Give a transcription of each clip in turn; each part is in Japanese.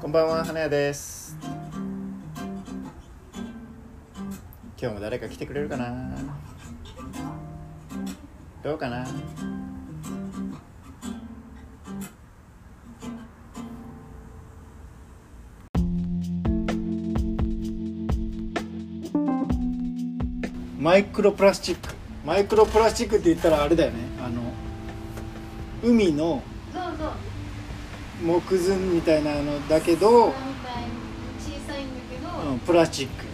こんばんは花屋です。今日も誰か来てくれるかな？どうかな？マイクロプラスチック。マイクロプラスチックって言ったらあれだよね。あの海のそうそう。木図みたいなのだけど、小さいんだけど、うん、プラスチック。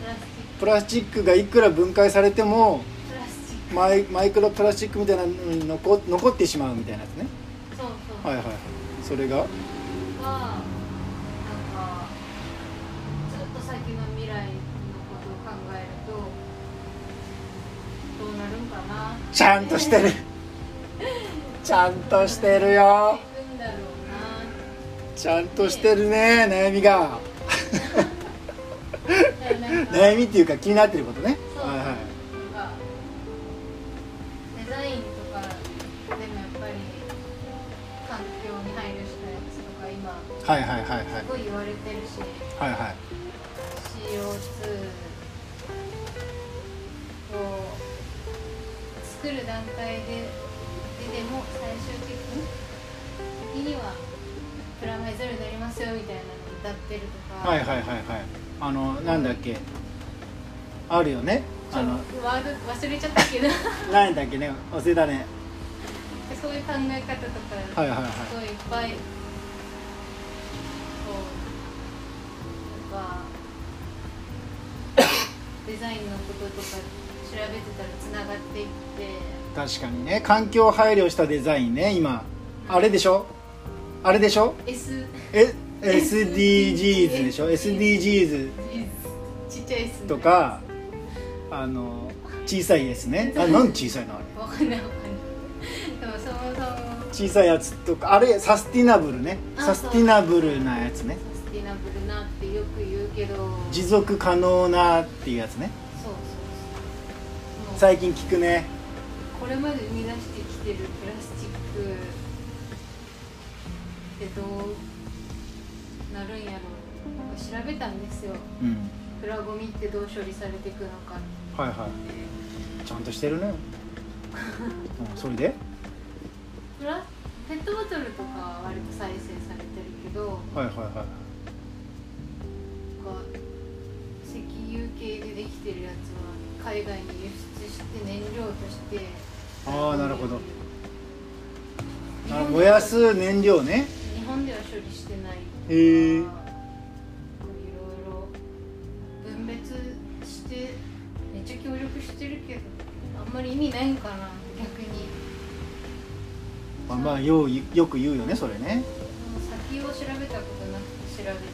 プラスチック。がいくら分解されてもマイマイクロプラスチックみたいなのに残残ってしまうみたいなやつね。そうそう、はいはいはい。それが？はなんかずっと先の未来のことを考えるとどうなるんかなちゃんとしてる。ちゃんとしてるよちゃんとしてるね悩みが。悩みっていうか気になってることね。そう。はいはい。なんかデザインとかでもやっぱり環境に配慮したやつとか今はいはいはいはい。すごい言われてるしはいはい。CO2 を作る段階でででも最終的にはプラマイゼロになりますよみたいなの歌ってるとか、はいはいはいはい。あのなんだっけ。あるよね。あの。ワード忘れちゃったけど。何だっけね。忘れたね。そういう考え方とか、はいはいはい。すごいいっぱいこうやっぱ デザインのこととか調べてたらつながっていって。確かにね。環境配慮したデザインね今。あれでしょ？あれでしょ？S え SDGs でしょ？SDGs ちっちゃい S とかあの小さい S ね。あなんで小さいのあれ？わかんない。わかんないでもそもそも。小さいやつとかあれサスティナブルね。あサスティナブルなやつね。サスティナブルなってよく言うけど。持続可能なっていうやつね。そうそうそう。最近聞くね。これまで生み出してきてるプラスチックってどうなるんやろう。なんか調べたんですよ。うん。プラゴミってどう処理されていくのかって。はいはい。ちゃんとしてるね、うん、それで？プラペットボトルとかは割と再生されてるけど。はいはいはい。石油系でできてるやつは海外に輸出して燃料として。ああなるほど。あ燃やす燃料ね処理してないとかいろいろ分別してめっちゃ協力してるけどあんまり意味ないんかな逆に。まあまあようよく言うよねそれね。先を調べたことなくて調べてて。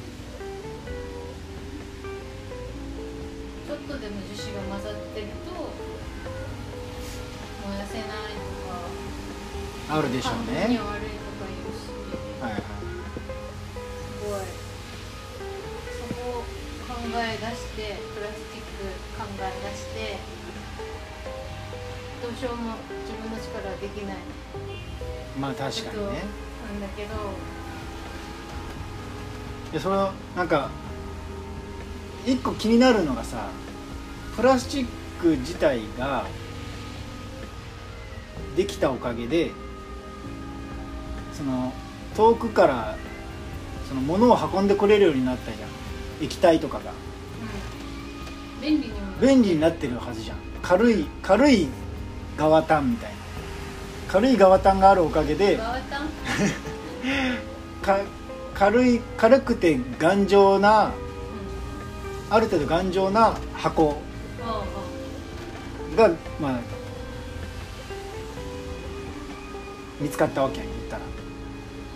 ちょっとでも樹脂が混ざってると燃やせないとかあるでしょうね。は悪いはい出してプラスチック考え出してどうしようも自分の力はできない。まあ確かにね。なんだけど。でそのなんか一個気になるのがさプラスチック自体ができたおかげでその遠くからその物を運んでこれるようになったじゃん。液体とかが。うん便利に便利になってるはずじゃん。軽い軽い側タンみたいな。軽い側タンがあるおかげで 軽い軽くて頑丈なうん。ある程度頑丈な箱がまあ見つかったわけやん言ったら。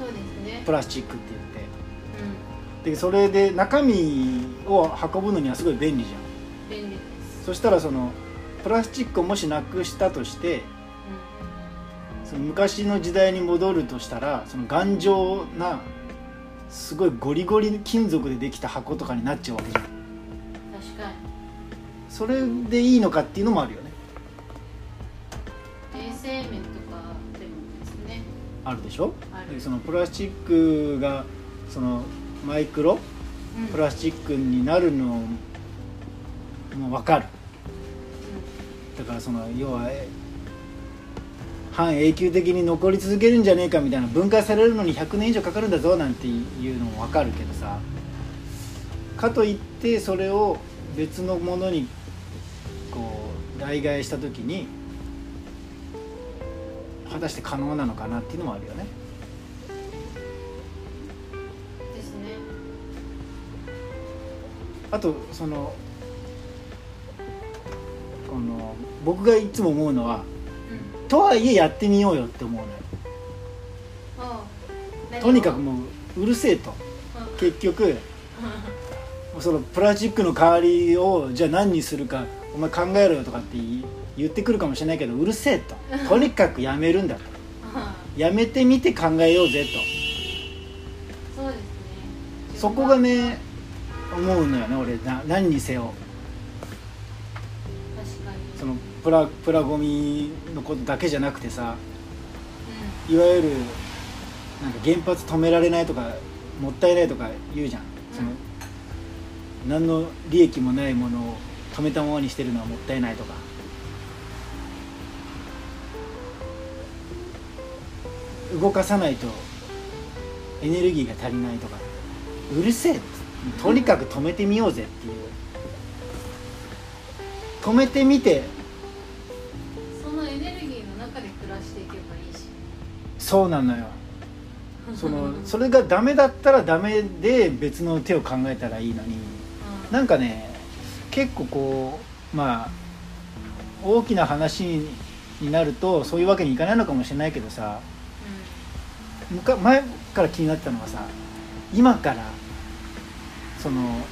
そうですね。プラスチックって言っうてでそれで中身を運ぶのにはすごい便利じゃんそしたらそのプラスチックをもしなくしたとしてその昔の時代に戻るとしたらその頑丈なすごいゴリゴリ金属でできた箱とかになっちゃうわけじゃん。うん確かに。それでいいのかっていうのもあるよね。衛生面とかでもですね。あるでしょ？でそのプラスチックがそのマイクロうん。プラスチックになるのも分かるだからその要はえ半永久的に残り続けるんじゃねえかみたいな分解されるのに100年以上かかるんだぞなんていうのも分かるけどさかといってそれを別のものにこう代替えした時に果たして可能なのかなっていうのもあるよね。うんですねあとそのこの僕がいつも思うのはうん。とはいえやってみようよって思うのよ。とにかくもううるせえと。結局そのプラスチックの代わりをじゃあ何にするかお前考えろよとかって言ってくるかもしれないけどうるせえと。とにかくやめるんだと。やめてみて考えようぜと。そうですね。そこがね思うのよね俺。な何にせよプラプラゴミのことだけじゃなくてさういわゆるなんか原発止められないとかもったいないとか言うじゃん、その何の利益もないものを止めたままにしてるのはもったいないとか。動かさないとエネルギーが足りないとか。うるせえとにかく止めてみようぜっていう。止めてみてそうなのよ。そのそれがダメだったらダメで別の手を考えたらいいのに。うん。なんかね結構こうまあ大きな話になるとそういうわけにいかないのかもしれないけどさむか前から気になってたのはさ今からその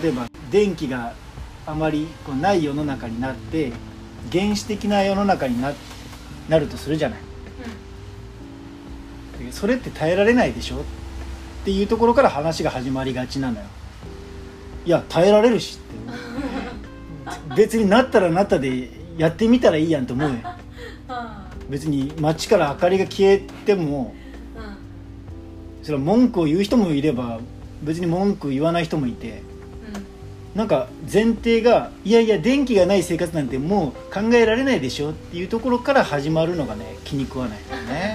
例えば電気があまりこうない世の中になって原始的な世の中にななるとするじゃない。でそれって耐えられないでしょっていうところから話が始まりがちなのよ。いや耐えられるしって。別になったらなったでやってみたらいいやんと思うよ。うん。別に街から明かりが消えてもうん。うんそれは文句を言う人もいれば別に文句言わない人もいて。なんか前提がいやいや電気がない生活なんてもう考えられないでしょっていうところから始まるのがね気に食わないんだよね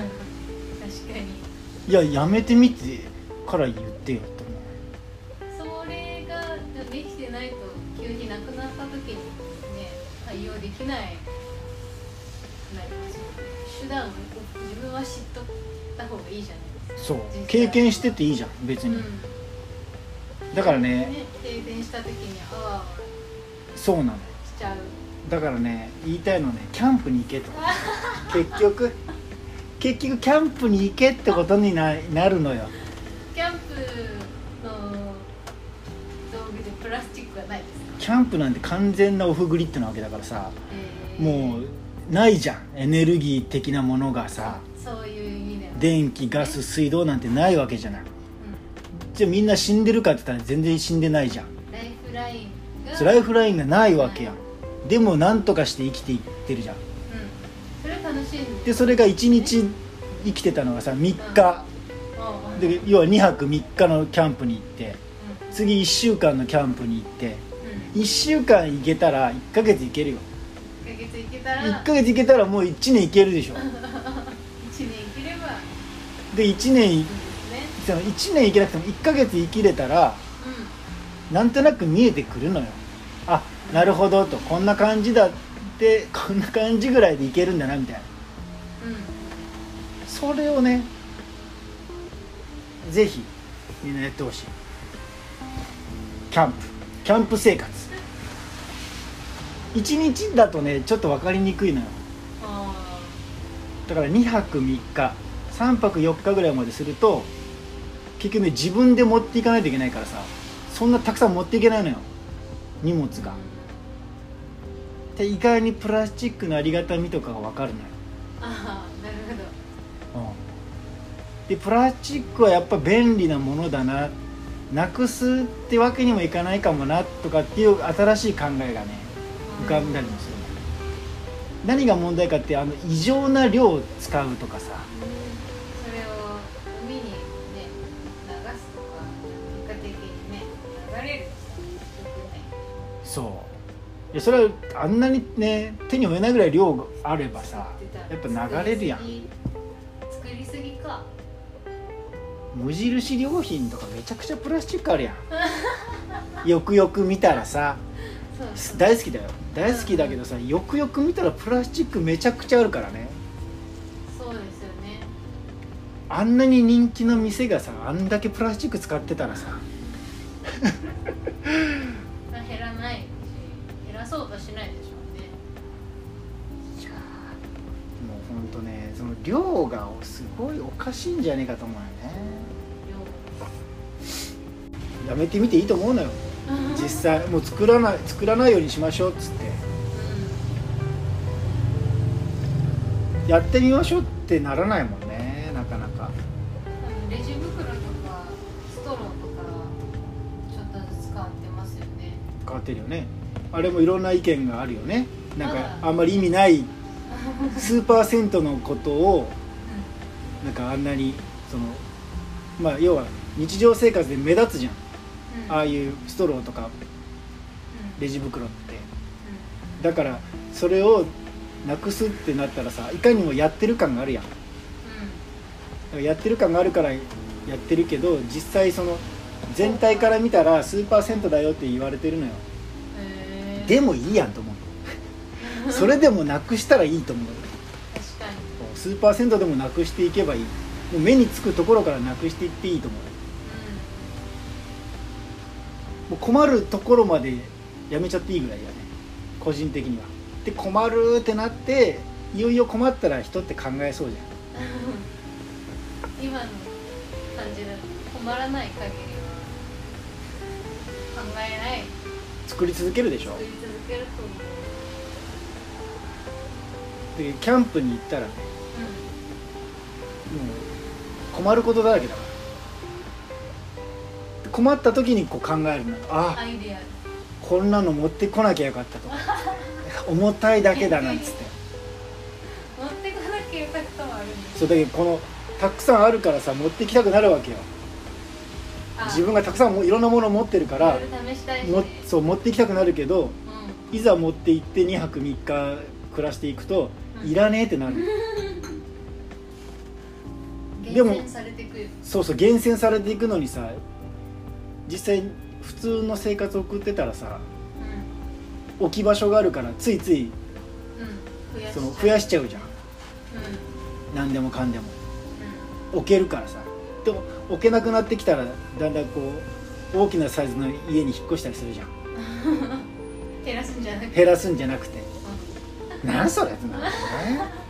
いややめてみてから言ってよって思うそれができてないと急になくなった時にね対応できない。手段を自分は知っとった方がいいじゃないそう経験してていいじゃん別に、うんだからね停電した時にあわあわそうなのよ。しちゃう。だからね言いたいのはねキャンプに行けと。結局結局キャンプに行けってことにななるのよ。キャンプの道具でプラスチックはないですか、キャンプなんて完全なオフグリッドなわけだからさえー。もうないじゃん。エネルギー的なものがさ。そういう意味では。電気ガス水道なんてないわけじゃない。うん。じゃあみんな死んでるかって言ったら全然死んでないじゃん。ライフラインがライフラインがないわけやん。でもなんとかして生きていってるじゃんでそれが1日生きてたのがさ3日。で要は2泊3日のキャンプに行ってうん次1週間のキャンプに行ってうん。1週間行けたら1ヶ月行けるよ。1ヶ月いけたら1ヶ月行けたらもう1年行けるでしょ。1年生きれば。で1年その1年生きなくても1ヶ月生きれたらなんとなく見えてくるのよ。あなるほどと。こんな感じだってこんな感じぐらいでいけるんだなみたいなそれをねぜひみんなやってほしい。キャンプ。キャンプ生活。1日だとねちょっと分かりにくいのよ。あだから2泊3日。3泊4日ぐらいまですると結局ね自分で持っていかないといけないからさ。そんなたくさん持っていけないのよ。荷物ーが。で意外にプラスチックのありがたみとかが分かるのよ、でプラスチックはやっぱ便利なものだな。なくすってわけにもいかないかもなとかっていう新しい考えがね浮かんだりもする、うん、何が問題かってあの異常な量を使うとかさ、うん、それを海にね流すとか結果的にね流れるそう。いやそれはあんなにね手に負えないぐらい量があればさやっぱ流れるやん。作りすぎか。無印良品とかめちゃくちゃプラスチックあるやん。よくよく見たらさ大好きだよ。大好きだけどさよくよく見たらプラスチックめちゃくちゃあるからね。そうですよね。あんなに人気の店がさあんだけプラスチック使ってたらさ。まあ減らないし減らそうとしないでしょうね。いやーもうほんとねその量がすごいおかしいんじゃねえかと思うよねやめてみていいと思うのよ。量実際もう作らない作らないようにしましょうっつって。やってみましょうってならないもんねなかなか。うん。レジ袋とかストローとかちょっとずつ変わってますよね。変わってるよね。あれもいろんな意見があるよね。なんかああんまり意味ない 数パーセントのことをなんかあんなにそのまあ要は日常生活で目立つじゃんああいうストローとかうん。レジ袋って。だからそれをなくすってなったらさいかにもやってる感があるやん。だからやってる感があるからやってるけど実際その全体から見たら数パーセントだよって言われてるのよ。でもいいやんと思う。それでもなくしたらいいと思う確かに。数パーセントでもなくしていけばいい。もう目につくところからなくしていっていいと思う困るところまでやめちゃっていいぐらいだね。個人的には。で困るってなっていよいよ困ったら人って考えそうじゃん。うん今の感じだと困らない限りは考えない。作り続けるでしょ。作り続けると思う。でキャンプに行ったらねうもう困ることだらけだから。で困った時にこう考えるのんあこんなの持ってこなきゃよかったと。か重たいだけだなんつって。持ってこなきゃよかったもあるんですそうだけどこのたくさんあるからさ持ってきたくなるわけよ。あ。自分がたくさんもいろんなもの持ってるからもそう持ってきたくなるけどういざ持って行って2泊3日暮らしていくと、うん。いらねえってなる。ん でもそうそう厳選されていくのにさ実際普通の生活を送ってたらさう置き場所があるからついついんうん。増やしその増やしちゃうじゃん。うん。何でもかんでも。う置けるからさ。でも置けなくなってきたらだんだんこう大きなサイズの家に引っ越したりするじゃん。ん 減らすんじゃなくて。減らすんじゃなくて。うん。なんそれ？ってなるよね